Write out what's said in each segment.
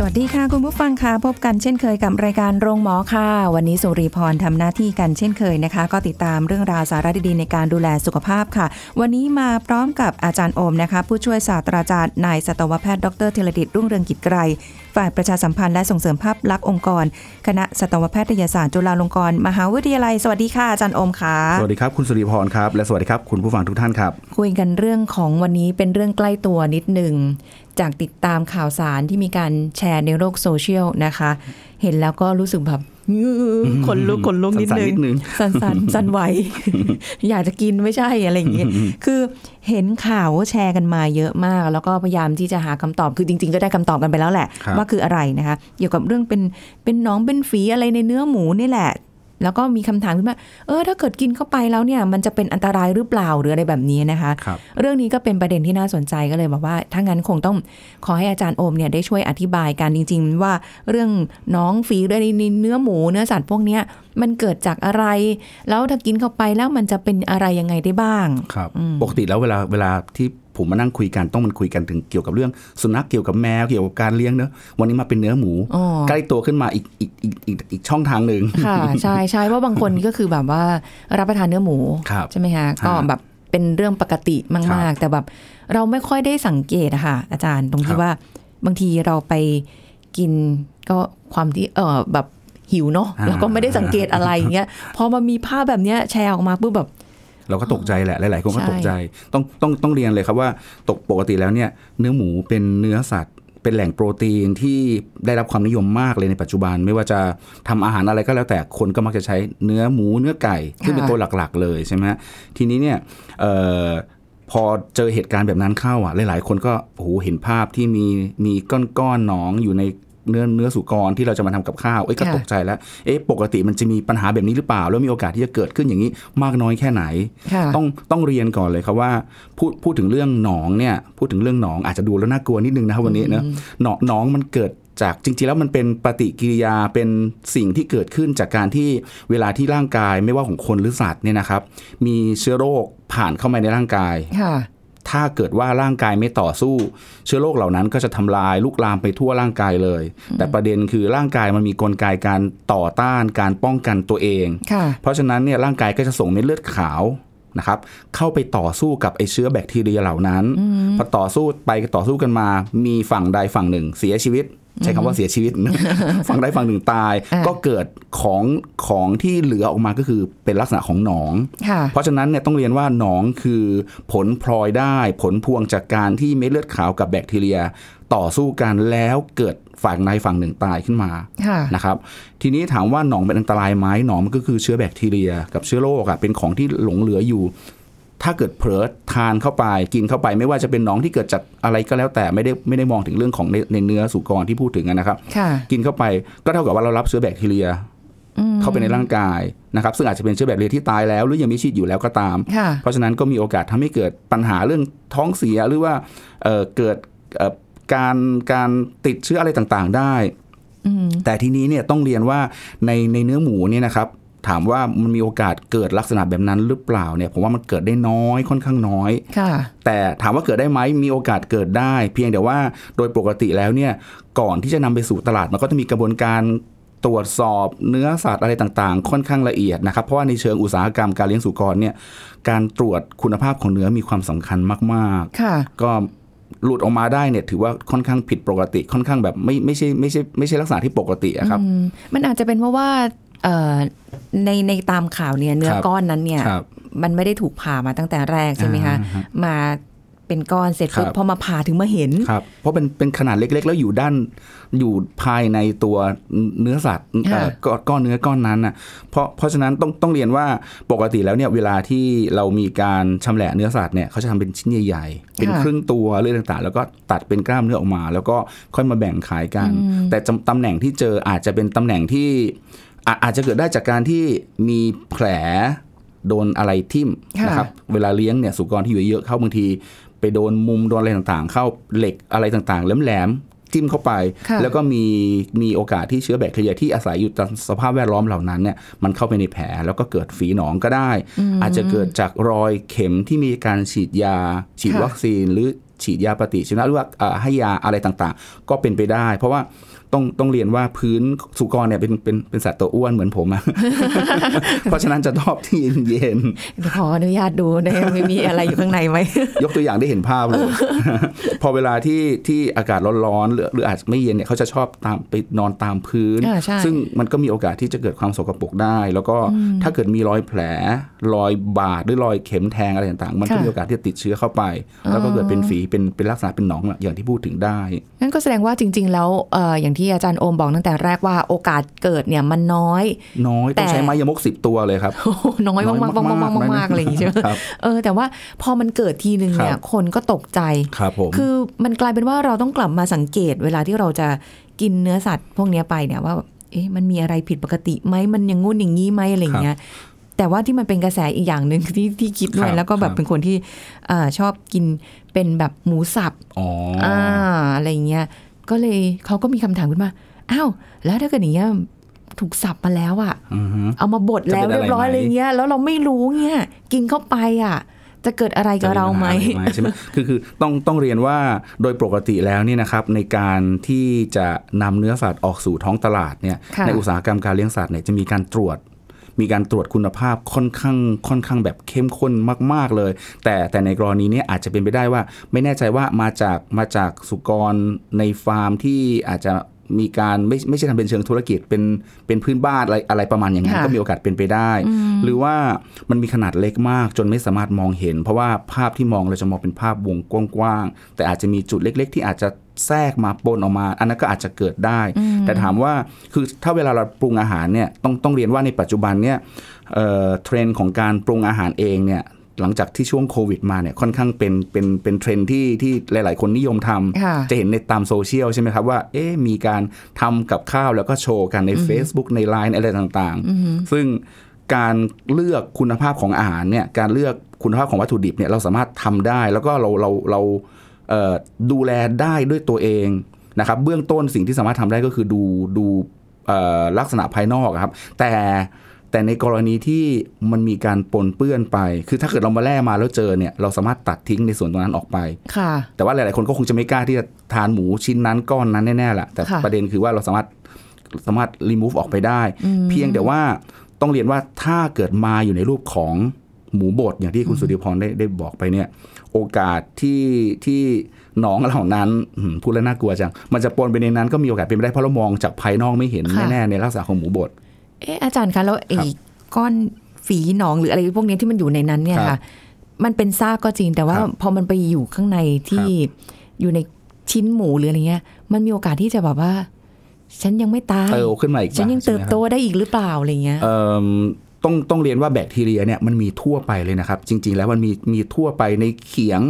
สวัสดีค่ะ คุณผู้ฟังค่ะพบกันเช่นเคยกับรายการโรงหมอค่ะ วันนี้สุริพรทำหน้าที่กันเช่นเคยนะคะ ก็ติดตามเรื่องราวสาระดีๆในการดูแลสุขภาพค่ะ วันนี้มาพร้อมกับอาจารย์โอมนะคะ ผู้ช่วยศาสตราจารย์นายสัตวแพทย์ดรธีรดิตรุ่งเรืองกิจไกร ฝ่ายประชาสัมพันธ์และส่งเสริมภาพลักษณ์องค์กร คณะสัตวแพทยศาสตร์จุฬาลงกรณ์มหาวิทยาลัย สวัสดีค่ะอาจารย์โอมค่ะ สวัสดีครับคุณสุริพรครับ และสวัสดีครับคุณผู้ฟังทุกท่านครับ คุยกันเรื่องของวันนี้เป็นเรื่องใกล้ตัวนิดหนึ่ง จากติดตามข่าวสารที่มีการแชร์ในโลกโซเชียลนะคะ เห็นแล้วก็รู้สึกแบบอื้อ ขนลุกขนลุกนิดสั่นๆนึงนิดนึงสั่นสันๆสั่นไหวอยากจะกินไม่ใช่อะไรอย่างเงี้ยคือเห็นข่าวแชร์กันมาเยอะมาก แล้วก็พยายามที่จะหาคำตอบคือจริง ๆ ก็ได้คำตอบกันไปแล้วแหละครับว่าคืออะไรนะคะเกี่ยวกับเรื่องเป็นเป็นหน้องเป็นฝีอะไรในเนื้อหมูนี่แหละ แล้วก็มีคำถามขึ้นมาเออถ้าเกิดกินเข้าไปแล้วเนี่ยมันจะเป็นอันตรายหรือเปล่าหรืออะไรแบบนี้นะคะครับเรื่องนี้ก็เป็นประเด็นที่น่าสนใจก็เลยบอกว่าถ้างั้นคงต้องขอให้อาจารย์โอมเนี่ยได้ช่วยอธิบายกันจริง ๆ ว่าเรื่องน้องฝีด้วยในเนื้อหมูเนื้อสัตว์พวกเนี้ยมันเกิดจากอะไร แล้วถ้ากินเข้าไปแล้วมันจะเป็นอะไรยังไงได้บ้างครับปกติแล้วเวลาเวลาที่ ผมมานั่งคุยกันต้องมันคุยกันถึงเกี่ยวกับเรื่อง สุนัขเกี่ยวกับแมวเกี่ยวกับการเลี้ยงเนอะวันนี้มาเป็นเนื้อหมูอ๋อใกล้ตัวขึ้นมาอีกอีกอีกอีกอีกช่องทางหนึ่งค่ะใช่ใช่เพราะบางคนก็คือแบบว่ารับประทานเนื้อหมูครับใช่ไหมคะก็แบบเป็นเรื่องปกติครัมากบๆแต่แบบเราไม่ค่อยได้สังเกตอะค่ะ อาจารย์ตรงครัที่บว่าบางทีเราไปกินก็ความที่เออแบบหิวเนาะแล้วก็ไม่ได้สังเกตอะไรอย่างเงี้ยพอมามีภาพแบบเนี้ยแชร์ออกมาปุ๊บแบบ เราก็ตกใจแหละหลาย ๆ คนก็ใช่ตกใจต้องต้องต้องเรียนเลยครับว่าตกปกติแล้วเนี่ยเนื้อหมูเป็นเนื้อสัตว์เป็นแหล่งโปรตีนที่ได้รับความนิยมมากเลยในปัจจุบัน ไม่ว่าจะทำอาหารอะไรก็แล้วแต่คนก็มักจะใช้เนื้อหมูเนื้อไก่ที่งเป็นตัวหลักๆ เลยใช่ไหมฮะทีนี้เนี่ยเอ่อพอเจอเหตุการณ์แบบนั้นเข้าอะหลายๆ คนก็โอ้โหเห็นภาพที่มีมีก้อนๆหนองอยู่ใน เนื้อเนื้อสุกรที่เราจะมาทำกับข้าวเอ้ยก็ค่ะตกใจแล้วเอ๊ะปกติมันจะมีปัญหาแบบนี้หรือเปล่า แล้วมีโอกาสที่จะเกิดขึ้นอย่างนี้มากน้อยแค่ไหนค่ะต้องต้องเรียนก่อนเลยครับว่าพูดพูดถึงเรื่องหนองเนี่ยพูดถึงเรื่องหนองอาจจะดูแล้วน่ากลัวนิดนึงนะครับวันนี้เนอะหนองหนองมันเกิดจากจริงๆ แล้วมันเป็นปฏิกิริยาเป็นสิ่งที่เกิดขึ้นจากการที่เวลาที่ร่างกายไม่ว่าของคนหรือสัตว์เนี่ยนะครับ มีเชื้อโรคผ่านเข้ามาในร่างกายค่ะ ถ้าเกิดว่าร่างกายไม่ต่อสู้ เชื้อโรคเหล่านั้นก็จะทำลายลุกลามไปทั่วร่างกายเลย แต่ประเด็นคือร่างกายมันมีกลไกการต่อต้านการป้องกันตัวเองค่ะเพราะฉะนั้นเนี่ยร่างกายก็จะส่งเม็ดเลือดขาวนะครับเข้าไปต่อสู้กับไอเชื้อแบคทีเรียเหล่านั้นพอต่อสู้ไปต่อสู้กันมา มีฝั่งใดฝั่งหนึ่ง เสียชีวิต ใช้คำว่าเสียชีวิต ฝั่งใดฝั่งหนึ่งตายอ่าก็เกิดของของที่เหลือออกมาก็คือเป็นลักษณะของหนองค่ะเพราะฉะนั้นเนี่ยต้องเรียนว่าหนองคือผลพลอยได้ผลพวงจากการที่เม็ดเลือดขาวกับแบคทีเรีย ต่อสู้กันแล้วเกิดฝั่งใดฝั่งหนึ่งตายขึ้นมาค่ะนะครับ ทีนี้ถามว่าหนองเป็นอันตรายไหมหนองมันก็คือเชื้อแบคทีเรีย กับเชื้อโรคอะเป็นของที่หลงเหลืออยู่ ถ้าเกิดเผลอทานเข้าไปกินเข้าไป ไม่ว่าจะเป็นหนองที่เกิดจากอะไรก็แล้วแต่ไม่ได้ไม่ได้มองถึงเรื่องของในในเนื้อสุกรที่พูดถึงอะนะครับค่ะกินเข้าไปก็เท่ากับว่าเรารับเชื้อแบคทีเรียเข้าไปในร่างกายนะครับ ซึ่งอาจจะเป็นเชื้อแบคทีเรียที่ตายแล้ว หรือยังมีชีวิตอยู่แล้วก็ตามค่ะเพราะฉะนั้นก็มีโอกาสทำให้เกิดปัญหาเรื่องท้องเสียหรือว่าเอ่อเกิดเอ่อการการติดเชื้ออะไรต่างๆได้อืมแต่ทีนี้เนี่ยต้องเรียนว่าในในเนื้อหมูเนี่ยนะครับ ถามว่ามันมีโอกาสเกิดลักษณะแบบนั้นหรือเปล่าเนี่ยผมว่ามันเกิดได้น้อยค่อนข้างน้อยค่ะแต่ถามว่าเกิดได้ไหมมีโอกาสเกิดได้ เพียงแต่ว่าโดยปกติแล้วเนี่ยก่อนที่จะนำไปสู่ตลาดมันก็จะมีกระบวนการตรวจสอบเนื้อสัตว์อะไรต่างๆ ค่อนข้างละเอียดนะครับ เพราะว่าในเชิงอุตสาหกรรมการเลี้ยงสุกรเนี่ยการตรวจคุณภาพของเนื้อมีความสำคัญมากๆค่ะก็หลุดออกมาได้เนี่ยถือว่าค่อนข้างผิดปกติค่อนข้างแบบไม่ไม่ใช่ไม่ใช่ไม่ใช่ลักษณะที่ปกติอะครับอืมมันอาจจะเป็นเพราะว่าเอ่อ ในในตามข่าวเนี่ยเนื้อครับก้อนนั้นเนี่ยครับมันไม่ได้ถูกผ่ามาตั้งแต่แรกใช่ไหมคะอ่าฮะมาเป็นก้อนเสร็จปุ๊บครับพอมาผ่าถึงมาเห็นครับเพราะเป็นเป็นขนาดเล็ก ๆ แล้วอยู่ด้านอยู่ภายในตัวเนื้อสัตว์ค่ะเอ่อก้อนก้อนเนื้อก้อนนั้นน่ะเพราะเพราะฉะนั้นต้องต้องเรียนว่าปกติแล้วเนี่ยเวลาที่เรามีการชำแหละเนื้อสัตว์เนี่ยเขาจะทำเป็นชิ้นใหญ่ ๆ เป็นครึ่งตัวเรื่องต่างๆ แล้วก็ตัดเป็นกล้ามเนื้อออกมา แล้วก็ค่อยมาแบ่งขายกัน แต่จำตำแหน่งที่เจออาจจะเป็นตำแหน่งที่ อาอาจจะเกิดได้จากการที่มีแผลโดนอะไรทิ่มค่ะนะครับเวลาเลี้ยงเนี่ยสุกรที่อยู่เยอะเข้าบางที ไปโดนมุมโดนอะไรต่างๆ เข้าเหล็กอะไรต่างๆแหลมๆจิ้มเข้าไปค่ะแล้วก็มีมีโอกาสที่เชื้อแบคทีเรียที่อาศัยอยู่ตามสภาพแวดล้อมเหล่านั้นเนี่ยมันเข้าไปในแผลแล้วก็เกิดฝีหนองก็ได้ อาจจะเกิดจากรอยเข็มที่มีการฉีดยา ฉีดค่ะวัคซีนหรือฉีดยาปฏิชีวนะหรือว่าเอ่อให้ยาอะไรต่างๆ ก็เป็นไปได้ เพราะว่า ต้องต้องเรียนว่าพื้นสุกรเนี่ยเป็นเป็นเป็นสัตว์ตัวอ้วนเหมือนผมอะเพราะฉะนั้นจะชอบที่เย็นๆเดี๋ยวขออนุญาตดูได้ไม่มีอะไรอยู่ข้างในไหมยกตัวอย่างได้เห็นภาพเลย พอเวลาที่ที่อากาศร้อนๆหรือหรืออาจจะไม่เย็นเนี่ยเขาจะชอบตามไปนอนตามพื้นอ่าใช่ซึ่งมันก็มีโอกาสที่จะเกิดความสกปรกได้ แล้วก็ถ้าเกิดมีรอยแผลรอยบาดหรือรอยเข็มแทงอะไรต่างๆ มันก็ค่ะมีโอกาสที่จะติดเชื้อเข้าไป แล้วก็เกิดเป็นฝีเป็นเป็นลักษณะเป็นหนองอย่างที่พูดถึงได้งั้นก็แสดงว่าจริง ๆ แล้วเอ่ออย่างที่อาจารย์โอมบอกตั้งแต่แรกว่าโอกาสเกิดเนี่ยมันน้อย น้อยต้องแต่ใช้ไม้ยมกสิบตัวเลยครับโอ้โหน้อยมากๆมากๆมากๆมากๆอะไรอย่างงี้ใช่ไหมครับเออแต่ว่าพอมันเกิดทีนึงเนี่ยครับคนก็ตกใจครับผมคือมันกลายเป็นว่าเราต้องกลับมาสังเกต เวลาที่เราจะกินเนื้อสัตว์ พวกเนี้ยไปเนี่ยว่าเอ๊ะมันมีอะไรผิดปกติไหมมันอยังงู้นอย่างงี้ไหมอะไรอย่างเงี้ยแต่ว่าที่มันเป็นกระแสอีกอย่างหนึ่งที่ที่คิดด้วยครับแล้วก็แบบครับเป็นคนที่เอ่อชอบกินเป็นแบบหมูสับอ๋อออ่าอะไรอย่างเงี้ย ก็เลยเขาก็มีคำถามขึ้นมาอ้าวแล้วถ้าเกิดอย่างเงี้ยถูกสับมาแล้วอะอือฮึเอามาบดแล้วจะเป็นอะไรเรียบร้อยไหมอะไรเงี้ย แล้วเราไม่รู้เงี้ยกินเข้าไปอะจะเกิดอะไรกับเราไหมจะปัญหาอะรใช่ไหมคือคือต้องต้องเรียนว่าโดยปกติแล้วเนี่ยนะครับ ในการที่จะนำเนื้อสัตว์ออกสู่ท้องตลาดเนี่ยค่ะในอุตสาหกรรมการเลี้ยงสัตว์เนี่ยจะมีการตรวจ มีการตรวจคุณภาพค่อนข้างค่อนข้างแบบเข้มข้นมาก ๆเลย แต่แต่ในกรณีนี้อาจจะเป็นไปได้ว่า ไม่แน่ใจว่ามาจากมาจากสุกรในฟาร์มที่อาจจะ มีการไม่ไม่ใช่ทำเป็นเชิงธุรกิจเป็นเป็นพื้นบ้านอะไรอะไรประมาณอย่างนั้นค่ะก็มีโอกาสเป็นไปได้ หรือว่ามันมีขนาดเล็กมากจนไม่สามารถมองเห็น เพราะว่าภาพที่มองเราจะมองเป็นภาพวงกว้างๆแต่อาจจะมีจุดเล็ก ๆ ที่อาจจะแทรกมาปนออกมา อันนั้นก็อาจจะเกิดได้ แต่ถามว่าคือถ้าเวลาเราปรุงอาหารเนี่ยต้องต้องเรียนว่าในปัจจุบันเนี่ยเอ่อเทรนด์ของการปรุงอาหารเองเนี่ย หลังจากที่ช่วงโควิดมาเนี่ยค่อนข้างเป็นเป็นเป็นเทรนด์ที่ที่หลาย ๆ คนนิยมทำค่ะจะเห็นในตามโซเชียลใช่ไหมครับว่าเอ๊ะมีการทำกับข้าวแล้วก็โชว์กันใน Facebook ใน Line อะไรต่างๆ ซึ่งการเลือกคุณภาพของอาหารเนี่ยการเลือกคุณภาพของวัตถุดิบเนี่ยเราสามารถทำได้แล้วก็เราเราเราเอ่อดูแลได้ด้วยตัวเองนะครับเบื้องต้นสิ่งที่สามารถทำได้ก็คือดูดูเอ่อลักษณะภายนอกอะครับ แต่ แต่ในกรณีที่มันมีการปนเปื้อนไป คือถ้าเกิดเรามาแล่มาแล้วเจอเนี่ย เราสามารถตัดทิ้งในส่วนตรงนั้นออกไป ค่ะ แต่ว่าหลาย ๆ คนก็คงจะไม่กล้าที่จะทานหมูชิ้นนั้นก้อนนั้นแน่ๆแหละแต่ค่ะประเด็นคือว่าเราสามารถสามารถ remove ออกไปได้ เพียงแต่ว่าต้องเรียนว่าถ้าเกิดมาอยู่ในรูปของหมูบดอย่างที่คุณสุริพรได้ได้บอกไปเนี่ย โอกาสที่ที่หนองเหล่านั้นอืมพูดแล้วน่ากลัวจัง มันจะปนไปในนั้นก็มีโอกาสเป็นไปได้เพราะเรามองจากภายนอกไม่เห็นค่ะแน่ๆในลักษณะของหมูบด เอออาจารย์คะแล้วไอ้ก้อนฝีหนองหรืออะไรพวกเนี้ยที่มันอยู่ในนั้นเนี่ยครัค่ะบมันเป็นซากก็จริง แต่ว่าครับพอมันไปอยู่ข้างในที่อยู่ในชิ้นหมูหรืออะไรเงี้ย มันมีโอกาสที่จะแบบว่า ฉันยังไม่ตายเติบขึ้นมาอีกฉันยังใช่เติไหมบครับโตได้อีกหรือเปล่าอะไรเงี้ยเอิ่ม ต้องต้องเรียนว่าแบคทีเรียเนี่ยมันมีทั่วไปเลยนะครับ จริง ๆ แล้วมันมีมีทั่วไปในเขียง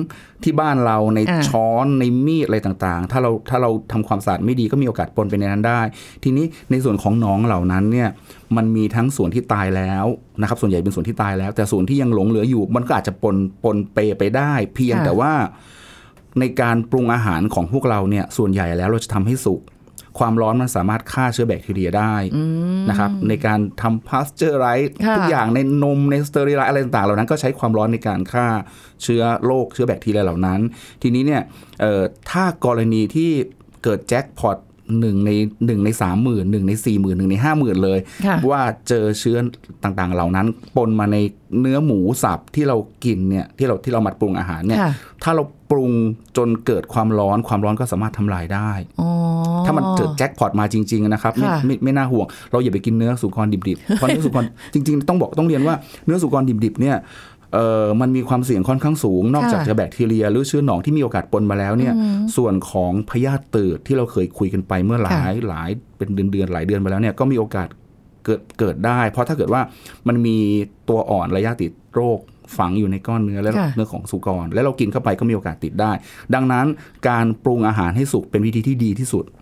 ที่บ้านเราในอ่าช้อนในมีดอะไรต่างๆ ถ้าเราถ้าเราทำความสะอาดไม่ดีก็มีโอกาสปนไปในนั้นได้ ทีนี้ในส่วนของหน้องเหล่านั้นเนี่ยมันมีทั้งส่วนที่ตายแล้วนะครับ ส่วนใหญ่เป็นส่วนที่ตายแล้ว แต่ส่วนที่ยังหลงเหลืออยู่ มันก็อาจจะปนปนเปไปได้ เพียงค่ะแต่ว่าในการปรุงอาหารของพวกเราเนี่ยส่วนใหญ่แล้วเราจะทำให้สุก ความร้อนมันสามารถฆ่าเชื้อแบคทีเรียได้นะครับในการทำพาสเจอร์ไรส์ค่ะทุกอย่างในนมในสเตอริไลซ์อะไรต่างๆเหล่านั้นก็ใช้ความร้อนในการฆ่าเชื้อโรคเชื้อแบคทีเรียเหล่านั้น ทีนี้เนี่ยเอ่อถ้ากรณีที่เกิดแจ็คพอตหนึ่งในหนึ่งในสามหมื่นหนึ่งในสี่หมื่นหนึ่งในห้าหมื่นเลยค่ะว่าเจอเชื้อต่างๆ เหล่านั้น ปนมาในเนื้อหมูสับที่เรากินเนี่ยที่เราที่เรามาปรุงอาหารเนี่ยค่ะถ้าเราปรุงจนเกิดความร้อนความร้อนก็สามารถทำลายได้อ๋อ ถ้ามันเกิดแจ็คพอตมาจริง ๆ นะครับไม่ค่ะไม่ไม่น่าห่วง เราอย่าไปกินเนื้อสุกรดิบๆเพราะเนื้อสุกรจริง ๆ ต้องบอกต้องเรียนว่าเนื้อสุกรดิบๆเนี่ยเออมันมีความเสี่ยงค่อนข้างสูง นอกจากค่ะจะแบคทีเรีย หรือเชื้อหนองที่มีโอกาสปนมาแล้วเนี่ย ส่วนของพยาธิตืดที่เราเคยคุยกันไปเมื่อหลายหลายเป็นเดือนเดือนๆหลายเดือนไปแล้วเนี่ยก็มีโอกาสเกิดเกิดได้ เพราะถ้าเกิดว่ามันมีตัวอ่อนระยะติดโรคฝังอยู่ในก้อนเนื้อและค่ะเนื้อของสุกร แล้วเรากินเข้าไปก็มีโอกาสติดได้ ดังนั้นการปรุงอาหารให้สุกเป็นวิธีที่ดีที่สุดอืม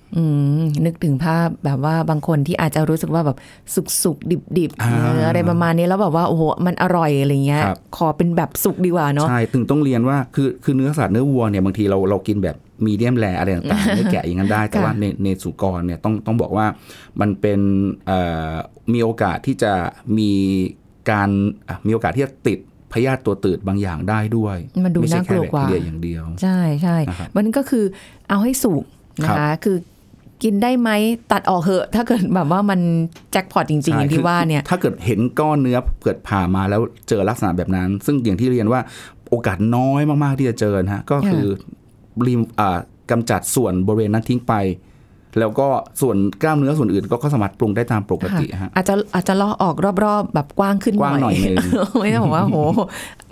นึกถึงภาพแบบว่าบางคนที่อาจจะรู้สึกว่าแบบสุกสุกดิบดิบๆอ่าเอออะไรประมาณนี้แล้วแบบว่าโอ้โหมันอร่อยอะไรเงี้ยครับขอเป็นแบบสุกดีกว่าเนาะใช่ถึงต้องเรียนว่าคือคือเนื้อสัตว์เนื้อวัวเนี่ยบางทีเราเรากินแบบมีเดียมแรอะไรต่างๆเนื้อแกะอย่างนั้นได้ แต่ค่ะว่าในในสุกรเนี่ยต้องต้องบอกว่ามันเป็นเอ่อมีโอกาสที่จะมีการอะมีโอกาสที่จะติดพยาธิตัวตืดบางอย่างได้ด้วยมันดูไม่ใช่น่ากแค่ลัวแบคกว่าทีเรียอย่างเดียว ใช่ใช่นะครับมันก็คือเอาให้สุกนะครัคะบคือ กินได้ไหมตัดออกเหอะ ถ้าเกิดแบบว่ามันแจ็คพอตจริงๆอย่างที่คือว่าเนี่ย ถ้าเกิดเห็นก้อนเนื้อเกิดผ่ามาแล้วเจอลักษณะแบบนั้น ซึ่งอย่างที่เรียนว่าโอกาสน้อยมากๆที่จะเจอนะฮะก็คือริมอ่ากำจัดส่วนบริเวณนั้นทิ้งไป แล้วก็ส่วนกล้ามเนื้อส่วนอื่นก็ก็สามารถปรุงได้ตามปกติฮะอาจจะอาจจะเลาะออกรอบๆ แบบกว้างขึ้นกว้างหน่อยนึงไม่ต้องบอกว่าโห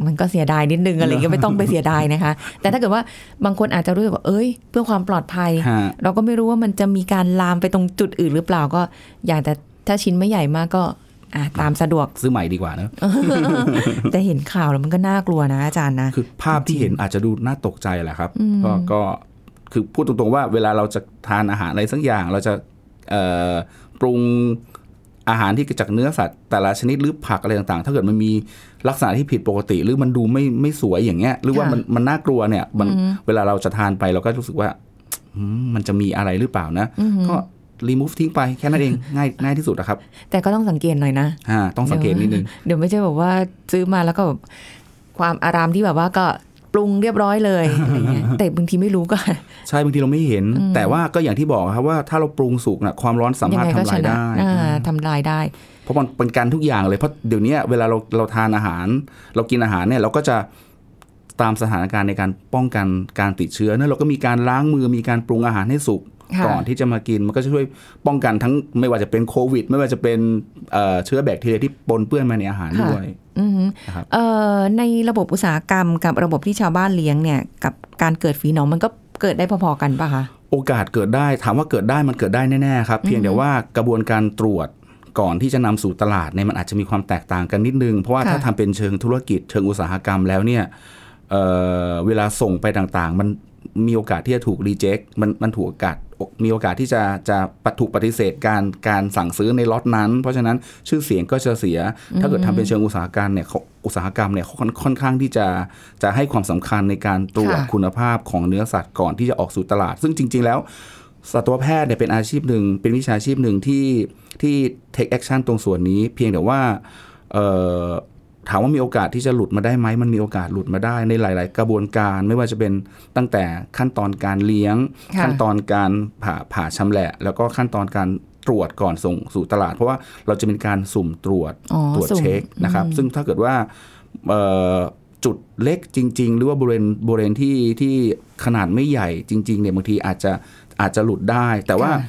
มันก็เสียดายนิดนึงอะไรเงี้ยไม่ต้องไปเสียดายนะคะ แต่ถ้าเกิดว่าบางคนอาจจะรู้สึกว่าเอ้ย เพื่อความปลอดภัยฮะเราก็ไม่รู้ว่ามันจะมีการลามไปตรงจุดอื่นหรือเปล่าก็อย่างแต่ถ้าชิ้นไม่ใหญ่มากก็อะตามสะดวกซื้อใหม่ดีกว่านะแต่เห็นข่าวแล้วมันก็น่ากลัวนะอาจารย์นะคือภาพที่เห็นอาจจะดูน่าตกใจแหละครับก็ก็ คือพูดตรงๆว่าเวลาเราจะทานอาหารอะไรสักอย่าง เราจะเอ่อปรุงอาหารที่จากเนื้อสัตว์แต่ละชนิดหรือผักอะไรต่างๆ ถ้าเกิดมันมีลักษณะที่ผิดปกติ หรือมันดูไม่ไม่สวยอย่างเงี้ย หรือว่าค่ะมันมันน่ากลัวเนี่ย มันเวลาเราจะทานไปเราก็รู้สึกว่าอืมมันจะมีอะไรหรือเปล่านะก็รีมูฟทิ้งไปแค่นั้นเองง่ายง่ายที่สุดนะครับ แต่ก็ต้องสังเกตหน่อยนะอ่าต้องสังเกตนิดนึงเดี๋ยวไม่ใช่แบบว่าซื้อมาแล้วก็แบบความอารามที่แบบว่าก็ ปรุงเรียบร้อยเลยอะไรเงี้ยแต่บางทีไม่รู้ก็ ใช่บางทีเราไม่เห็น แต่ว่าก็อย่างที่บอกครับว่าถ้าเราปรุงสุกนะความร้อนสายัมารถไงก็ทำชลายนะได้อ่าทำลายได้ เพราะมันเป็นการทุกอย่างเลยเพราะเดี๋ยวนี้เวลาเราเราทานอาหาร เรากินอาหารเนี่ยเราก็จะตามสถานการณ์ในการป้องกันการติดเชื้อเนี่ยเราก็มีการล้างมือมีการปรุงอาหารให้สุกค่ะ ก่อนที่จะมากินมันก็จะช่วยป้องกันทั้งไม่ว่าจะเป็นโควิด ไม่ว่าจะเป็นเอ่อเชื้อแบคทีเรียที่ปนเปื้อนมาในอาหารด้วยอือฮึนะครับเอ่อในระบบอุตสาหกรรมกับระบบที่ชาวบ้านเลี้ยงเนี่ยกับการเกิดฝีหนองมันก็เกิดได้พอๆกันปะคะโอกาสเกิดได้ถามว่าเกิดได้มันเกิดได้แน่ๆครับ เพียงแต่ว่ากระบวนการตรวจก่อนที่จะนำสู่ตลาดเนี่ยมันอาจจะมีความแตกต่างกันนิดนึง เพราะว่าค่ะถ้าทำเป็นเชิงธุรกิจเชิงอุตสาหกรรมแล้วเนี่ยเอ่อเวลาส่งไปต่างๆ มันมีโอกาสที่จะถูกรีเจ็คมันมันถูกโอกาส มีโอกาสที่จะจะปถูกปฏิเสธการการสั่งซื้อในล็อตนั้น เพราะฉะนั้นชื่อเสียงก็จะเสีย ถ้าเกิดทำเป็นเชิงอุตสาหกรรมเนี่ยเขาอุตสาหกรรมเนี่ยเขาค่อนค่อนข้างที่จะจะให้ความสำคัญในการตรวจค่ะคุณภาพของเนื้อสัตว์ก่อนที่จะออกสู่ตลาด ซึ่งจริง ๆ แล้วสัตวแพทย์เนี่ยเป็นอาชีพหนึ่ง เป็นวิชาชีพหนึ่งที่ที่ take action ตรงส่วนนี้ เพียงแต่ว่าเอ่อ ถามว่ามีโอกาสที่จะหลุดมาได้ไหมมันมีโอกาสหลุดมาได้ในหลาย ๆ กระบวนการไม่ว่าจะเป็นตั้งแต่ขั้นตอนการเลี้ยงค่ะขั้นตอนการผ่าผ่าชำแหละ แล้วก็ขั้นตอนการตรวจก่อนส่งสู่ตลาด เพราะว่าเราจะมีการสุ่มตรวจอ๋อตรวจสุ่มเช็คนะครับ ซึ่งถ้าเกิดว่าเอ่อจุดเล็กจริง ๆ หรือว่าบริเวณบริเวณที่ที่ขนาดไม่ใหญ่จริง ๆ เนี่ยบางทีอาจจะอาจจะหลุดได้ แต่ว่าค่ะ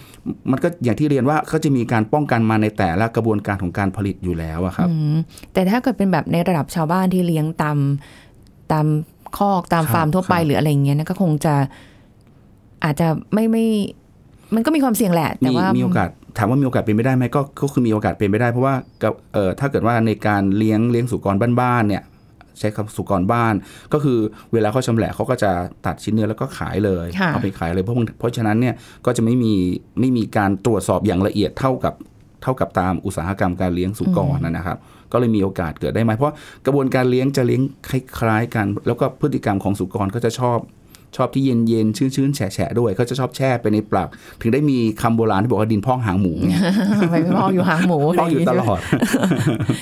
มันก็อย่างที่เรียนว่าเขาจะมีการป้องกันมาในแต่ละกระบวนการของการผลิตอยู่แล้วอะครับอืมแต่ถ้าเกิดเป็นแบบในระดับชาวบ้านที่เลี้ยงตามตามคอกตามครับฟาร์มทั่วไปครับหรืออะไรอย่างเงี้ยนะก็คงจะอาจจะไม่ไม่ มันก็มีความเสี่ยงแหละ แต่มีว่ามีโอกาสถามว่ามีโอกาสเป็นไปได้ไหมก็ก็คือมีโอกาสเป็นไปได้ เพราะว่ากับเอ่อถ้าเกิดว่าในการเลี้ยงเลี้ยงสุกรบ้านๆเนี่ย ใช้คำสุกรบ้าน ก็คือเวลาเขาชำแหละเขาก็จะตัดชิ้นเนื้อแล้วก็ขายเลยค่ะเอาไปขายเลยเพราะเพราะฉะนั้นเนี่ยก็จะไม่มีไม่มีการตรวจสอบอย่างละเอียดเท่ากับเท่ากับตามอุตสาหกรรมการเลี้ยงสุกรนะครับ ก็เลยมีโอกาสเกิดได้ไหมเพราะกระบวนการเลี้ยงจะเลี้ยงคล้ายๆกัน แล้วก็พฤติกรรมของสุกรก็จะชอบ ชอบที่เย็นๆชื้นๆแฉะๆด้วยเขาจะชอบแช่ไปในปลัก ถึงได้มีคำโบราณที่บอกว่าดินพอกหางหมูไปพอกอยู่หางหมูพอกอยู่ตลอด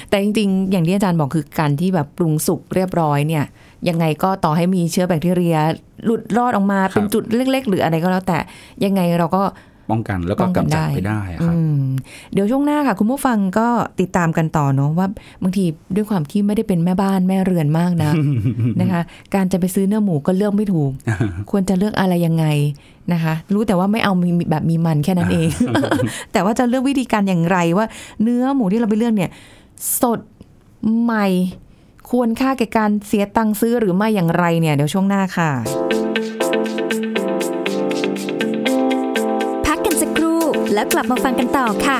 แต่จริงๆ อย่างที่อาจารย์บอกคือการที่แบบปรุงสุกเรียบร้อยเนี่ยยังไงก็ต่อให้มีเชื้อแบคทีเรีย หลุดรอดออกมาครับเป็นจุดเล็ก ๆ หรืออะไรก็แล้วแต่ยังไงเราก็ ป้องกันแล้วก็ป้องกันกำจัดได้ไปได้อะครับอืมเดี๋ยวช่วงหน้าค่ะ คุณผู้ฟังก็ติดตามกันต่อเนาะว่าบางทีด้วยความที่ไม่ได้เป็นแม่บ้านแม่เรือนมากนะนะคะ การจะไปซื้อเนื้อหมูก็เลือกไม่ถูก ควรจะเลือกอะไรยังไงนะคะ รู้แต่ว่าไม่เอามีแบบมีมันแค่นั้นเอง แต่ว่าจะเลือกวิธีการอย่างไรว่า เนื้อหมูที่เราไปเลือกเนี่ย สดใหม่ ควรค่าแก่การเสียตังค์ซื้อหรือไม่อย่างไรเนี่ยเดี๋ยวช่วงหน้าค่ะ แล้วกลับมาฟังกันต่อค่ะ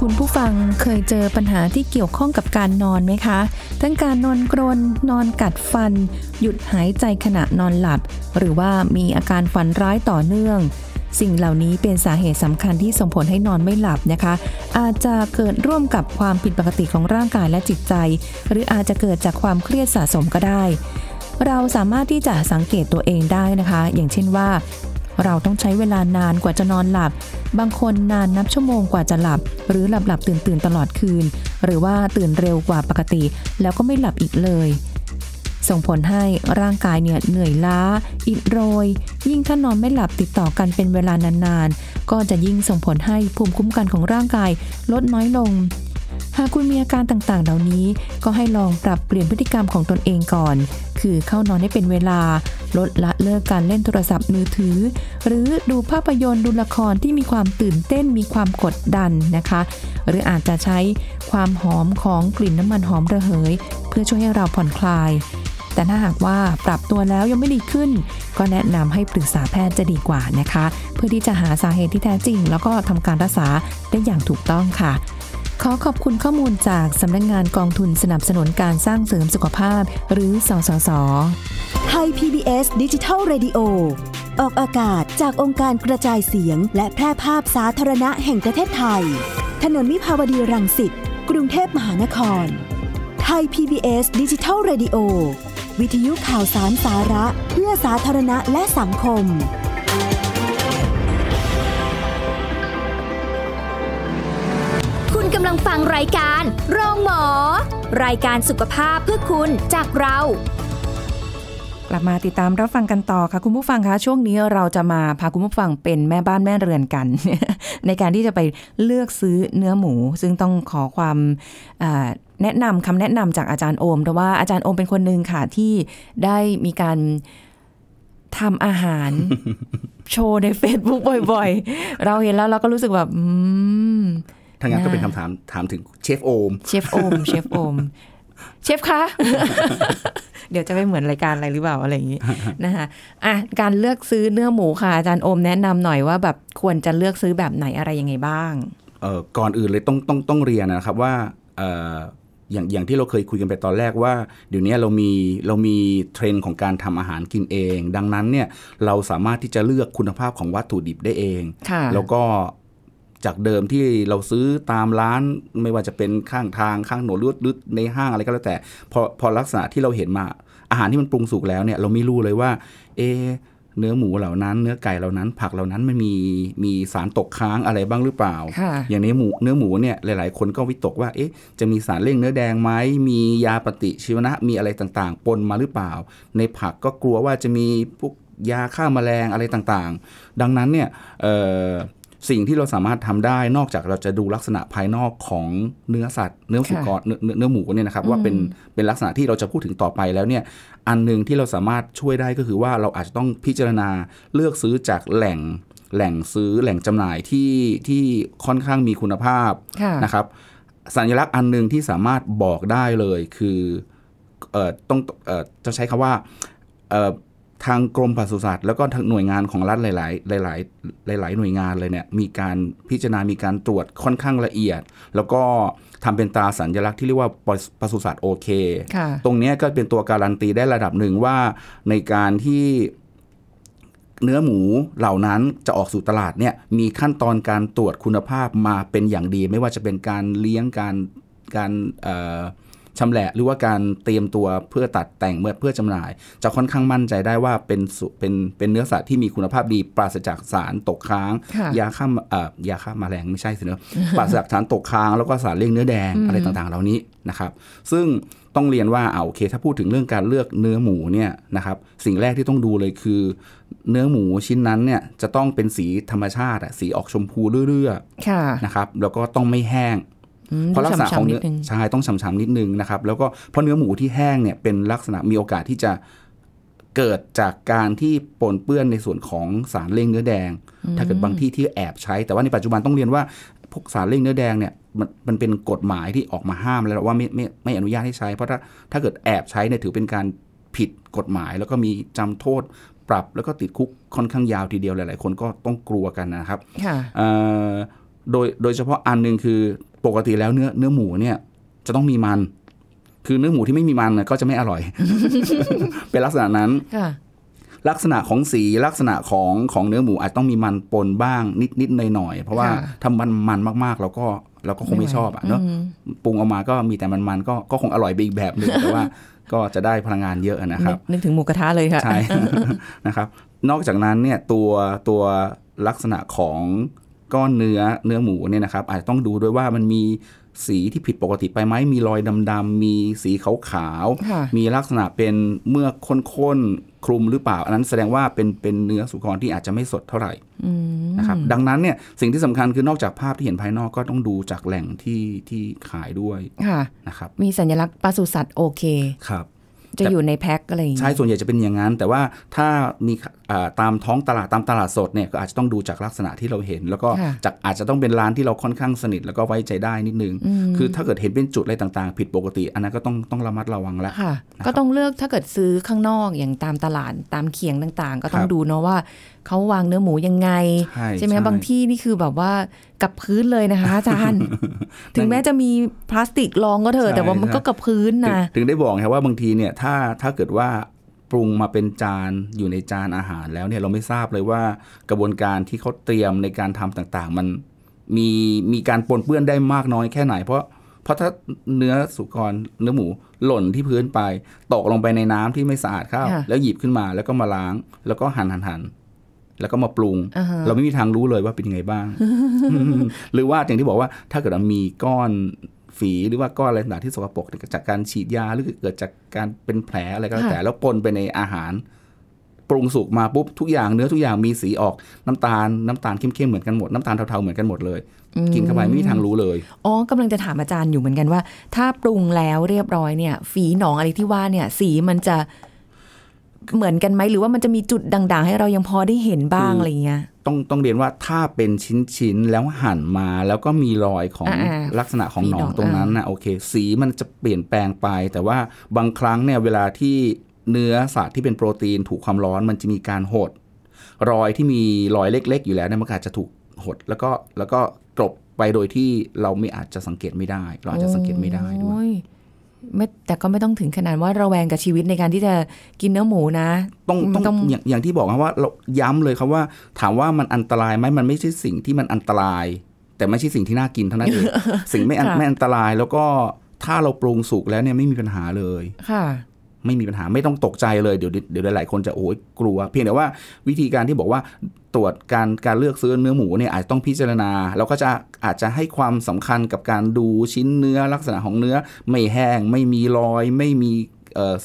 คุณผู้ฟังเคยเจอปัญหาที่เกี่ยวข้องกับการนอนไหมคะ ทั้งการนอนกรน นอนกัดฟัน หยุดหายใจขณะนอนหลับ หรือว่ามีอาการฝันร้ายต่อเนื่อง สิ่งเหล่านี้เป็นสาเหตุสำคัญที่ส่งผลให้นอนไม่หลับนะคะ อาจจะเกิดร่วมกับความผิดปกติของร่างกายและจิตใจ หรืออาจจะเกิดจากความเครียดสะสมก็ได้ เราสามารถที่จะสังเกตตัวเองได้นะคะ อย่างเช่นว่า เราต้องใช้เวลานานกว่าจะนอนหลับ บางคนนานนับชั่วโมงกว่าจะหลับ หรือหลับหลับตื่นตื่นตลอดคืน หรือว่าตื่นเร็วกว่าปกติ แล้วก็ไม่หลับอีกเลย ส่งผลให้ร่างกายเนี่ยเหนื่อยล้า อิดโรย ยิ่งถ้านอนไม่หลับติดต่อกันเป็นเวลานานๆ ก็จะยิ่งส่งผลให้ภูมิคุ้มกันของร่างกายลดน้อยลง หากคุณมีอาการต่างๆ เหล่านี้ก็ให้ลองปรับเปลี่ยนพฤติกรรมของตนเองก่อน คือเข้านอนให้เป็นเวลา ลดละเลิกการเล่นโทรศัพท์มือถือ หรือดูภาพยนตร์ดูละครที่มีความตื่นเต้นมีความกดดันนะคะ หรืออาจจะใช้ความหอมของกลิ่นน้ำมันหอมระเหย เพื่อช่วยให้เราผ่อนคลาย แต่ถ้าหากว่าปรับตัวแล้วยังไม่ดีขึ้น ก็แนะนำให้ปรึกษาแพทย์จะดีกว่านะคะ เพื่อที่จะหาสาเหตุที่แท้จริง แล้วก็ทำการรักษาได้อย่างถูกต้องค่ะขอขอบคุณข้อมูลจากสำนักงงานกองทุนสนับสนุนการสร้างเสริมสุขภาพ หรือ สสส ไทย PBS ดิจิทัล Radio ออกอากาศจากองค์การกระจายเสียง และแพร่ภาพสาธารณะแห่งประเทศไทย ถนนมิภาวดีรังสิต กรุงเทพมหานคร ไทย PBS ดิจิทัล Radio วิทยุข่าวสารสาระ เพื่อสาธารณะและสังคม คุณกำลังฟังรายการโรงหมอ รายการสุขภาพเพื่อคุณจากเรา กลับมาติดตามรับฟังกันต่อค่ะ คุณผู้ฟังคะช่วงนี้เราจะมาพาคุณผู้ฟังเป็นแม่บ้านแม่เรือนกัน ในการที่จะไปเลือกซื้อเนื้อหมู ซึ่งต้องขอความอ่าแนะนำคำแนะนำจากอาจารย์โอมเพราะว่าอาจารย์โอมเป็นคนหนึ่งค่ะที่ได้มีการทำอาหารโชว์ใน Facebook บ่อยๆ เราเห็นแล้วเราก็รู้สึกแบบอืมถ้างั้นก็น่าเป็นคำถามถามถึงเชฟโอม เชฟโอม เชฟโอม เชฟคะเดี๋ยวจะไม่เหมือนรายการอะไรหรือเปล่าอะไรอย่างนี้นะคะอะการเลือกซื้อเนื้อหมูค่ะอาจารย์โอมแนะนำหน่อยว่าแบบควรจะเลือกซื้อแบบไหนอะไรยังไงบ้างเอ่อก่อนอื่นเลยต้องต้องต้องเรียนนะครับว่าเอ่ออย่างอย่างที่เราเคยคุยกันไปตอนแรกว่า เดี๋ยวนี้เรามีเรามีเทรนด์ของการทำอาหารกินเอง ดังนั้นเนี่ยเราสามารถที่จะเลือกคุณภาพของวัตถุดิบได้เองค่ะแล้วก็ จากเดิมที่เราซื้อตามร้านไม่ว่าจะเป็นข้างทางข้างถนนหรือหรือในห้างอะไรก็แล้วแต่พอพอลักษณะที่เราเห็นมาอาหารที่มันปรุงสุกแล้วเนี่ยเราไม่รู้เลยว่า เอะเนื้อหมูเหล่านั้น เนื้อไก่เหล่านั้น ผักเหล่านั้นมันมีมีสารตกค้างอะไรบ้างหรือเปล่าค่ะอย่างนี้หมูเนื้อหมูเนี่ยหลาย ๆ คนก็วิตกว่าเอ๊ะจะมีสารเร่งเนื้อแดงไหมมียาปฏิชีวนะมีอะไรต่างๆ ปนมาหรือเปล่า ในผักก็กลัวว่าจะมีพวกยาฆ่าแมลงอะไรต่างๆ ดังนั้นเนี่ยเอ่อ สิ่งที่เราสามารถทำได้นอกจากเราจะดูลักษณะภายนอกของเนื้อสัตว์ เนื้อสุกรเนื้อเนื้อเนื้อหมูเนี่ยนะครับว่าเป็นเป็นลักษณะที่เราจะพูดถึงต่อไปแล้วเนี่ยอันหนึ่งที่เราสามารถช่วยได้ก็คือว่าเราอาจจะต้องพิจารณาเลือกซื้อจากแหล่งแหล่งซื้อแหล่งจำหน่ายที่ที่ค่อนข้างมีคุณภาพค่ะนะครับ สัญลักษณ์อันหนึ่งที่สามารถบอกได้เลยคือเอ่อต้องเอ่อจะใช้คำว่าเอ่อ ทางกรมปศุสัตว์แล้วก็ทางหน่วยงานของรัฐหลาย ๆ หลาย ๆ หลาย ๆ หน่วยงานเลยเนี่ยมีการพิจารณา มีการตรวจค่อนข้างละเอียด แล้วก็ทำเป็นตราสัญลักษณ์ที่เรียกว่าปศุสัตว์โอเค ตรงนี้ก็เป็นตัวการันตีได้ระดับหนึ่งว่าในการที่เนื้อหมูเหล่านั้นจะออกสู่ตลาดเนี่ยมีขั้นตอนการตรวจคุณภาพมาเป็นอย่างดี ไม่ว่าจะเป็นการเลี้ยงการการเชำแหละหรือว่าการเตรียมตัวเพื่อตัดแต่งเมื่อเพื่อจำหน่าย จะค่อนข้างมั่นใจได้ว่าเป็นสุเป็นเป็นเนื้อสัตว์ที่มีคุณภาพดี ปราศจากสารตกค้างค่ะยาฆ่าเอ่อยาฆ่าแมลงไม่ใช่สิเนอะปราศจากสารตกค้างแล้วก็สารเลี่ยงเนื้อแดงอะไรต่างๆ เหล่านี้นะครับ ซึ่งต้องเรียนว่าเอาโอเค ถ้าพูดถึงเรื่องการเลือกเนื้อหมูเนี่ยนะครับสิ่งแรกที่ต้องดูเลยคือ เนื้อหมูชิ้นนั้นเนี่ยจะต้องเป็นสีธรรมชาติอะสีออกชมพูเรื่อยค่ะๆนะครับแล้วก็ต้องไม่แห้งอืม เพราะลักษณะของเนื้อฉ่ำๆนิดนึงใช่ต้องฉ่ำๆนิดนึงนะครับแล้วก็เพราะเนื้อหมูที่แห้งเนี่ยเป็นลักษณะมีโอกาสที่จะเกิดจากการที่ปนเปื้อนในส่วนของสารเร่งเนื้อแดง ถ้าเกิดบางที่ที่แอบใช้ แต่ว่าในปัจจุบันต้องเรียนว่าพวกสารเร่งเนื้อแดงเนี่ยมันมันเป็นกฎหมายที่ออกมาห้ามแล้วว่าไม่ไม่ไม่อนุญาตให้ใช้ เพราะถ้าถ้าเกิดแอบใช้เนี่ยถือเป็นการผิดกฎหมาย แล้วก็มีจำโทษปรับแล้วก็ติดคุกค่อนข้างยาวทีเดียวหลาย ๆ คนก็ต้องกลัวกันนะครับค่ะเอ่อโดยโดยเฉพาะอันหนึ่งคือ ปกติแล้วเนื้อเนื้อหมูเนี่ย จะต้องมีมัน คือเนื้อหมูที่ไม่มีมันน่ะก็จะไม่อร่อย เป็นลักษณะนั้นค่ะลักษณะของสีลักษณะของของเนื้อหมูอาจต้องมีมันปนบ้างนิดนิดหน่อยหน่อยๆเพราะว่าค่ะถ้ามันมันมากๆเราก็เราก็คงไม่ชอบอะเนาะอืมปรุงออกมาก็มีแต่มันมันๆก็ก็คงอร่อยไปอีกแบบหนึ่งแต่ว่าก็จะได้พลังงานเยอะนะครับนึกนึกถึงหมูกระทะเลยค่ะใช่นะครับ นอกจากนั้นเนี่ยตัวตัวลักษณะของ ก้อนเนื้อเนื้อหมูเนี่ยนะครับ อาจจะต้องดูด้วยว่ามันมีสีที่ผิดปกติไปไหมมีรอยดำๆมีสีขาวค่ะๆมีลักษณะเป็นเมือกข้นๆคลุมหรือเปล่า อันนั้นแสดงว่าเป็นเป็นเนื้อสุกรที่อาจจะไม่สดเท่าไหร่อืมนะครับดังนั้นเนี่ยสิ่งที่สำคัญคือนอกจากภาพที่เห็นภายนอกก็ต้องดูจากแหล่งที่ที่ขายด้วยค่ะนะครับมีสัญลักษณ์ปศุสัตว์โอเคครับ จะอยู่ในแพ็คอะไรอย่างใช่เงี้ยส่วนใหญ่จะเป็นอย่างนั้น แต่ว่าถ้ามีอ่าตามท้องตลาดตามตลาดสดเนี่ยก็อาจจะต้องดูจากลักษณะที่เราเห็น แล้วก็ค่ะจากอาจจะต้องเป็นร้านที่เราค่อนข้างสนิทแล้วก็ไว้ใจได้นิดนึงอืมคือถ้าเกิดเห็นเป็นจุดอะไรต่างๆ ผิดปกติ อันนั้นก็ต้องต้องระมัดระวังแล้วค่ะนะครับก็ต้องเลือกถ้าเกิดซื้อข้างนอกอย่างตามตลาดตามเขียงต่างๆ ก็ต้อคงรับดูเนาะว่า เขาวางเนื้อหมูยังไง ใช่ใช่ไหมใช่บางที่นี่คือแบบว่ากับพื้นเลยนะคะอาจารย์ ถึงแม้จะมีพลาสติกรองก็เถอะใช่แต่ว่ามันก็กับพื้นถึงนะถึงได้บอกไงว่าบางทีเนี่ยถ้าถ้าเกิดว่าปรุงมาเป็นจานอยู่ในจานอาหารแล้วเนี่ยเราไม่ทราบเลยว่ากระบวนการที่เขาเตรียมในการทำต่างๆ มันมีมีการปนเปื้อนได้มากน้อยแค่ไหน เพราะเพราะถ้าเนื้อสุกรเนื้อหมูหล่นที่พื้นไปตกลงไปในน้ำที่ไม่สะอาดเข้าค่ะแล้วหยิบขึ้นมาแล้วก็มาล้าง แล้วก็หั่นหั่นหั่น แล้วก็มาปรุงอ่าฮะเราไม่มีทางรู้เลยว่าเป็นยังไงบ้าง หรือว่าอย่างที่บอกว่าถ้าเกิดว่ามีก้อนฝีหรือว่าก้อนอะไรต่างๆที่สกปรกจากการฉีดยาหรือเกิดจากการเป็นแผลอะไรก็แล้วแต่แล้วปนไปในอาหารปรุงสุกมาปุ๊บทุกอย่างเนื้อทุกอย่างมีสีออกน้ำตาลน้ำตาลเข้มๆเหมือนกันหมดน้ำตาลเทาๆเหมือนกันหมดเลย กินเข้าไปไม่มีทางรู้เลยอ๋อกำลังจะถามอาจารย์อยู่เหมือนกันว่า ถ้าปรุงแล้วเรียบร้อยเนี่ย ฝีหนองอะไรที่ว่าเนี่ย สีมันจะ เหมือนกันไหมหรือว่ามันจะมีจุดด่างๆ ให้เรายังพอได้เห็นบ้างคือออะไรเงี้ยต้องต้องเรียนว่าถ้าเป็นชิ้นๆแล้วหั่นมาแล้วก็มีรอยของอ่าๆลักษณะของหนอมีหนงองตรงนั้นนะโอเค สีมันจะเปลี่ยนแปลงไป แต่ว่าบางครั้งเนี่ยเวลาที่เนื้อสัตว์ที่เป็นโปรตีนถูกความร้อนมันจะมีการหด รอยที่มีรอยเล็ก ๆ อยู่แล้วเนี่ยมันก็อาจจะถูกหดแล้วก็แล้วก็กลบไปโดยที่เราไม่อาจจะสังเกตไม่ได้ เราอาจจะสังเกตไม่ได้ด้วยโอ้ ไม่แต่ก็ไม่ต้องถึงขนาดว่าระแวงกับชีวิตในการที่จะกินเนื้อหมูนะ ต้องมันต้องต้องอย่างอย่างที่บอกนะว่าเราย้ำเลยครับว่า ถามว่ามันอันตรายไหมมันไม่ใช่สิ่งที่มันอันตราย แต่ไม่ใช่สิ่งที่น่ากินเท่านั้นเองสิ่งไม่อันค่ะไม่อันตรายแล้วก็ถ้าเราปรุงสุกแล้วเนี่ยไม่มีปัญหาเลย ค่ะ ไม่มีปัญหาไม่ต้องตกใจเลยเดี๋ยวเดี๋ยวหลายๆคนจะโอ้ยกลัว เพียงแต่ว่าวิธีการที่บอกว่าตรวจการการเลือกซื้อเนื้อหมูเนี่ยอาจจะต้องพิจารณาเราก็จะอาจจะให้ความสำคัญกับการดูชิ้นเนื้อลักษณะของเนื้อ ไม่แห้งไม่มีรอย ไม่มี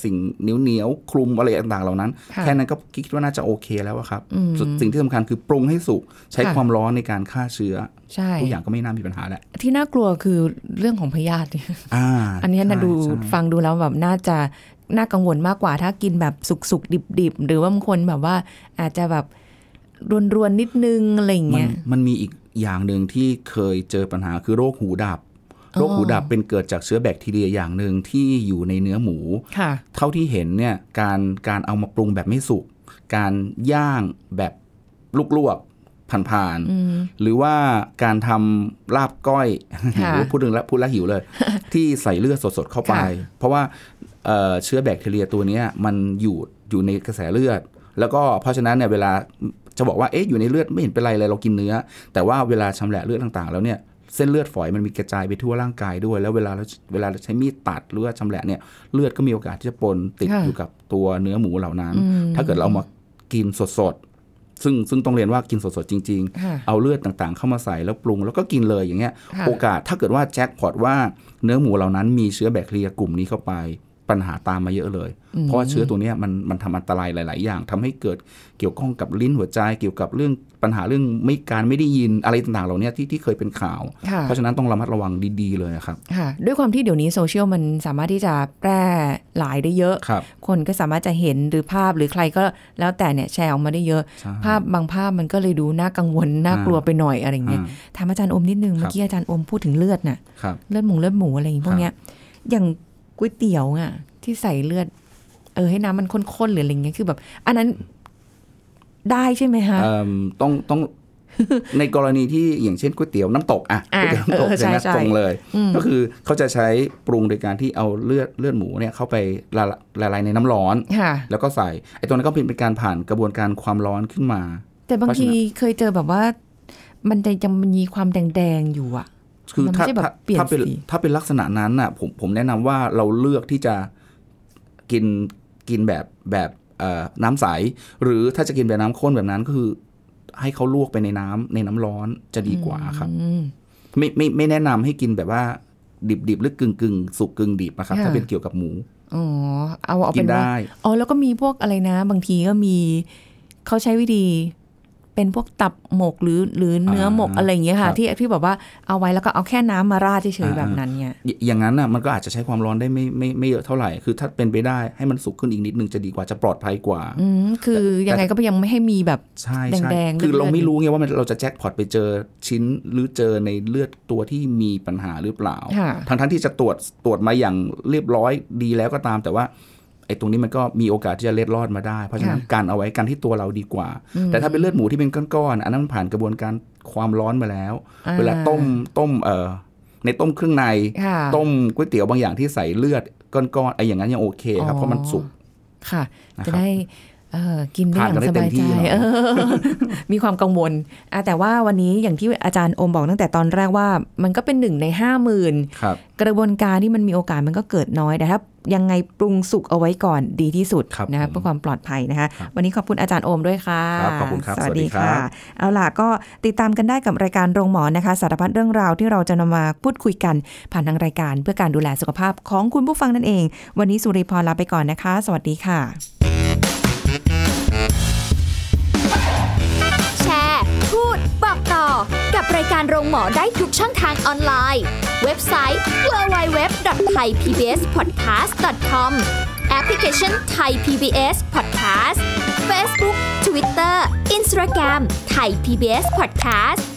สิ่งเหนียวเหนียวๆคลุมอะไรต่างๆเหล่านั้นค่ะแค่นั้นก็คิดว่าน่าจะโอเคแล้วอะครับอืมส่วนสิ่งที่สำคัญคือปรุงให้สุกใช้ค่ะความร้อนในการฆ่าเชื้อใช่ทุกอย่างก็ไม่น่ามีปัญหาแหละที่น่ากลัวคือเรื่องของพยาธิเนี่ยอ่าอันเนี้ยนะใช่ดูใช่ฟังดูแล้วแบบน่าจะน่ากังวลมากกว่าถ้ากินแบบสุกๆดิบๆ หรือว่าบางคนแบบว่าอาจจะแบบรวนๆนิดนึงอะไรอย่างมัเงี้นยมันมีอีกอย่างหนึ่งที่เคยเจอปัญหาคือโรคหูดับอ๋อ โรคหูดับเป็นเกิดจากเชื้อแบคทีเรียอย่างหนึ่งที่อยู่ในเนื้อหมูค่ะเท่าที่เห็นเนี่ยการการเอามาปรุงแบบไม่สุก การย่างแบบลวกๆผ่านอืมๆหรือว่าการทำลาบก้อยค่ะพูดถึงแล้วพูดแล้วหิวเลย ที่ใส่เลือดสดๆเข้าไปค่ะเพราะว่าเอ่อเชื้อแบคทีเรียตัวเนี้ยมันอยู่อยู่ในกระแสเลือด แล้วก็เพราะฉะนั้นเนี่ยเวลาจะบอกว่าเอ๊ะอยู่ในเลือดไม่เห็นเป็นไรเลยเรากินเนื้อ แต่ว่าเวลาชำแหละเลือดต่างๆ แล้วเนี่ย เส้นเลือดฝอยมันมีกระจายไปทั่วร่างกายด้วย แล้วเวลาเราเวลาเราใช้มีดตัดหรือว่าชำแหละเนี่ยเลือดก็มีโอกาสที่จะปนติดค่ะอยู่กับตัวเนื้อหมูเหล่านั้นอืมถ้าเกิดเราเอามากินสดๆซึ่งซึ่งต้องเรียนว่ากินสดๆจริงค่ะๆเอาเลือดต่างๆ เข้ามาใส่แล้วปรุงแล้วก็กินเลยอย่างเงี้ยค่ะโอกาสถ้าเกิดว่าแจ็คพอตว่าเนื้อหมูเหล่านั้นมีเชื้อแบคทีเรียกลุ่มนี้เข้าไป ปัญหาตามมาเยอะเลย เพราะว่าเชื้อตัวเนี้ยมันมันทำอันตรายหลาย ๆ อย่างทำให้เกิดเกี่ยวข้องกับลิ้นหัวใจ เกี่ยวกับเรื่องปัญหาเรื่องไม่การไม่ได้ยินอะไรต่างๆเหล่านี้ที่ที่เคยเป็นข่าวค่ะเพราะฉะนั้นต้องระมัดระวังดีๆเลยครับค่ะด้วยความที่เดี๋ยวนี้โซเชียลมันสามารถที่จะแพร่หลายได้เยอะครับคนก็สามารถจะเห็นหรือภาพหรือใครก็แล้วแต่เนี่ยแชร์ออกมาได้เยอะใช่ภาพบางภาพมันก็เลยดูน่ากังวลน่ากลัวไปหน่อยอะไรเงี้ยอ่าถามอาจารย์อมนิดนึงครับเมื่อกี้อาจารย์อมพูดถึงเลือดน่ะครับเลือดหมูเลือดหมูอะไรอย่างงี้พวกเนี้ยอย่าง ก๋วยเตี๋ยวอะ ที่ใส่เลือด เออให้น้ำมันข้นๆหรืออะไรเงี้ยคือแบบ อันนั้นได้ใช่ไหมคะเอิ่มต้องต้องในกรณีที่อย่างเช่นก๋วยเตี๋ยวน้ำตกอะอ่าก๋วยเตี๋ยวน้ำตกเออใช่ไหมใช่ใช่ตรงเลยอืมก็คือเขาจะใช้ปรุงโดยการที่เอาเลือดเลือดหมูเนี่ยเข้าไปละละลายในน้ำร้อนค่ะแล้วก็ใส่ไอ้ตัวนั้นก็เป็นการผ่านกระบวนการความร้อนขึ้นมา แต่บางเพราะฉะทีนั้นเคยเจอแบบว่า มันจะยังมีความแดงๆอยู่อะ คือมันไม่ถ้าใช่แบบถ้าเปลี่ยนถ้าเป็นสีถ้าเป็นลักษณะนั้นน่ะผมผมแนะนำว่าเราเลือกที่จะกินกินแบบแบบเอ่อน้ำใส หรือถ้าจะกินแบบน้ำข้นแบบนั้นก็คือ ให้เขาลวกไปในน้ำในน้ำร้อนจะดีกว่าครับอืมไม่ไม่ไม่แนะนำให้กินแบบว่า ดิบดิบหรือกึ่งกึ่งสุกกึ่งดิบนะครับค่ะถ้าเป็นเกี่ยวกับหมูอ๋อเอาเอากิเป็นนว่าได้อ๋อแล้วก็มีพวกอะไรนะ บางทีก็มีเขาใช้วิธี เป็นพวกตับหมกหรือหรือเนื้อหมกอ่าอะไรอย่างเงี้ยครัค่ะบที่ที่แบบว่าเอาไว้แล้วก็เอาแค่น้ำมาราดเฉยๆอ่าแบบนั้นเนี่ยออย่างนั้นน่ะมันก็อาจจะใช้ความร้อนได้ไม่ไม่ไม่เยอะเท่าไหร่คือถ้าเป็นไปได้ให้มันสุกขึ้นอีกนิดนึงจะดีกว่าจะปลอดภัยกว่าอืมคือยังไงก็ยังไม่ให้มีแบบใช่ใช่แดงๆคือเราเลือดๆไม่รู้ไงว่ามันเราจะแจ็คพอตไปเจอชิ้นหรือเจอในเลือดตัวที่มีปัญหาหรือเปล่าค่ะทั้งทั้งที่จะตรวจตรวจมาอย่างเรียบร้อยดีแล้วก็ตามแต่ว่า ไอ้ตรงนี้มันก็มีโอกาสที่จะเล็ดรอดมาได้ เพราะฉะนั้นค่ะการเอาไว้กันที่ตัวเราดีกว่า แต่ถ้าเป็นเลือดหมูที่เป็นก้อนๆอันนั้นมันผ่านกระบวนการความร้อนมาแล้วอ่าเวลาต้มต้มเอ่อในต้มเครื่องในค่ะต้มก๋วยเตี๋ยวบางอย่างที่ใส่เลือดก้อนๆไอ้อย่างนั้นยังโอเคครับเพราะมันสุกค่ะนะครับจะได้เออกินได้อทานกัย่านงได้สบายเต็มที่ใจเนอะเออมีความกังวลอะแต่ว่าวันนี้อย่างที่อาจารย์โอมบอกตั้งแต่ตอนแรกว่า มันก็เป็นหนึ่งในห้าหมื่นครับกระบวนการที่มันมีโอกาสมันก็เกิดน้อยแต่ถ้ายังไงปรุงสุกเอาไว้ก่อนดีที่สุดครับนะคะผมเพื่อความปลอดภัยนะคะครับวันนี้ขอบคุณอาจารย์โอมด้วยค่ะครับขอบคุณครับสวัสสวัสดีดีครับค่ะ เอาล่ะก็ติดตามกันได้กับรายการโรงหมอนะคะ สารพัดเรื่องราวที่เราจะนำมาพูดคุยกันผ่านทางรายการ เพื่อการดูแลสุขภาพของคุณผู้ฟังนั่นเอง วันนี้สุริพรลาไปก่อนนะคะ สวัสดีค่ะ แชร์ พูด บอกต่อ กับรายการโรงหมอได้ทุกช่องทางออนไลน์ เว็บไซต์ www.thaipbspodcast.com แอปพลิเคชัน Thai PBS Podcast Facebook Twitter Instagram Thai PBS Podcast